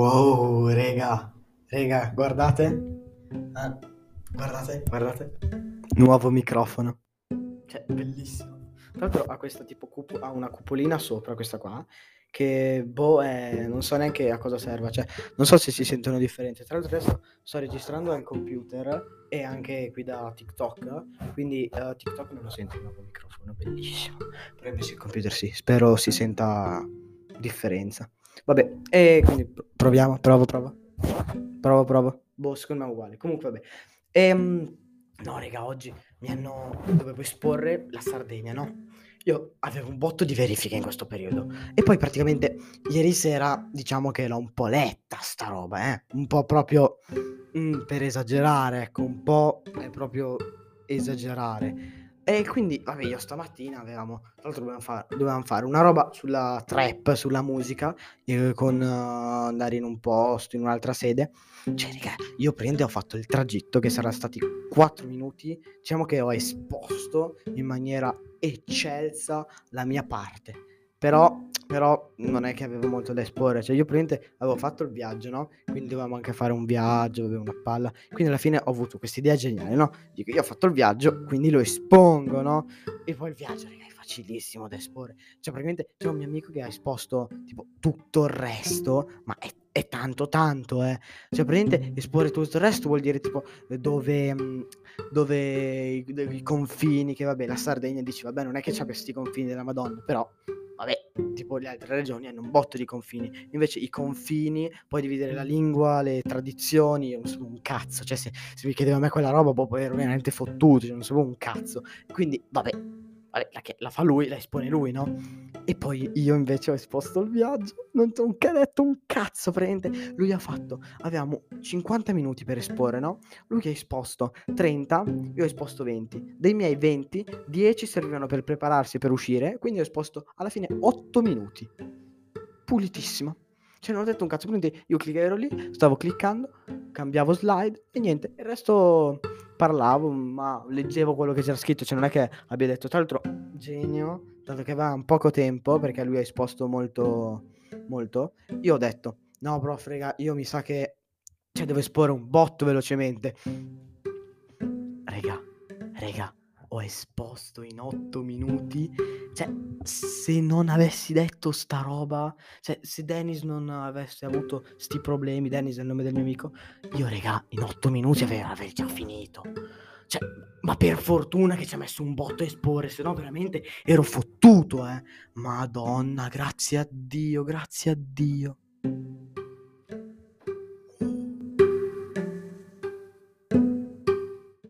Oh, rega, rega, guardate. Eh, guardate, guardate. Nuovo microfono. Cioè, bellissimo. Tra l'altro ha questa tipo cupo- ha una cupolina sopra, questa qua, che boh, è- non so neanche a cosa serva. Cioè, non so se si sentono differenze. Tra l'altro adesso sto registrando al computer e anche qui da TikTok, quindi eh, TikTok non lo sento il nuovo microfono, bellissimo. Però invece il computer sì, spero si senta differenza. Vabbè, e quindi pr- proviamo, provo, provo. Provo, provo. Boh, secondo me è uguale. Comunque, vabbè. Ehm, no, raga, oggi mi hanno... Dovevo esporre la Sardegna, no? Io avevo un botto di verifiche in questo periodo. E poi praticamente ieri sera, diciamo che l'ho un po' letta sta roba, eh? Un po' proprio... mm, per esagerare, ecco, un po' è proprio esagerare. E quindi, vabbè, io stamattina avevamo, tra l'altro dovevamo, fare, dovevamo fare una roba sulla trap, sulla musica, eh, con eh, andare in un posto, in un'altra sede. Cioè, raga, io prendo e ho fatto il tragitto che saranno stati 4 minuti. Diciamo che ho esposto in maniera eccelsa la mia parte. Però, però non è che avevo molto da esporre. Cioè, io praticamente avevo fatto il viaggio, no? Quindi dovevamo anche fare un viaggio, avevo una palla. Quindi alla fine ho avuto questa idea geniale, no? Dico, io ho fatto il viaggio, quindi lo espongo, no? E poi il viaggio, raga, è facilissimo da esporre. Cioè, praticamente c'è un mio amico che ha esposto tipo tutto il resto, ma è, è tanto tanto, eh. Cioè, praticamente esporre tutto il resto vuol dire tipo dove, mh, dove i, i confini, che vabbè, la Sardegna dici, vabbè, non è che c'ha questi confini della Madonna, però vabbè, tipo le altre regioni hanno un botto di confini. Invece i confini, puoi dividere la lingua, le tradizioni, io non so un cazzo. Cioè, se, se mi chiedeva a me quella roba, poi ero veramente fottuto, cioè, non sapevo un cazzo. Quindi, vabbè, vabbè, la, che- la fa lui, la espone lui, no? E poi io invece ho esposto il viaggio, non ti ho detto un cazzo, praticamente. Lui ha fatto, avevamo 50 minuti per esporre, no? Lui che ha esposto 30, io ho esposto 20. Dei miei 20, 10 servivano per prepararsi per uscire, quindi ho esposto alla fine 8 minuti. Pulitissimo. Cioè non ho detto un cazzo, quindi io clic- ero lì, stavo cliccando, cambiavo slide e niente, il resto parlavo, ma leggevo quello che c'era scritto, cioè non è che abbia detto, tra l'altro, genio, dato che aveva un poco tempo, perché lui ha esposto molto, molto, io ho detto, no bro, frega, io mi sa che, cioè devo esporre un botto velocemente. Rega, rega, ho esposto in 8 minuti, cioè se non avessi detto sta roba, cioè se Dennis non avesse avuto sti problemi, Dennis è il nome del mio amico, io rega, in 8 minuti avrei, avrei già finito. Cioè, ma per fortuna che ci ha messo un botto a esporre, se no veramente ero fottuto, eh. Madonna, grazie a Dio, grazie a Dio.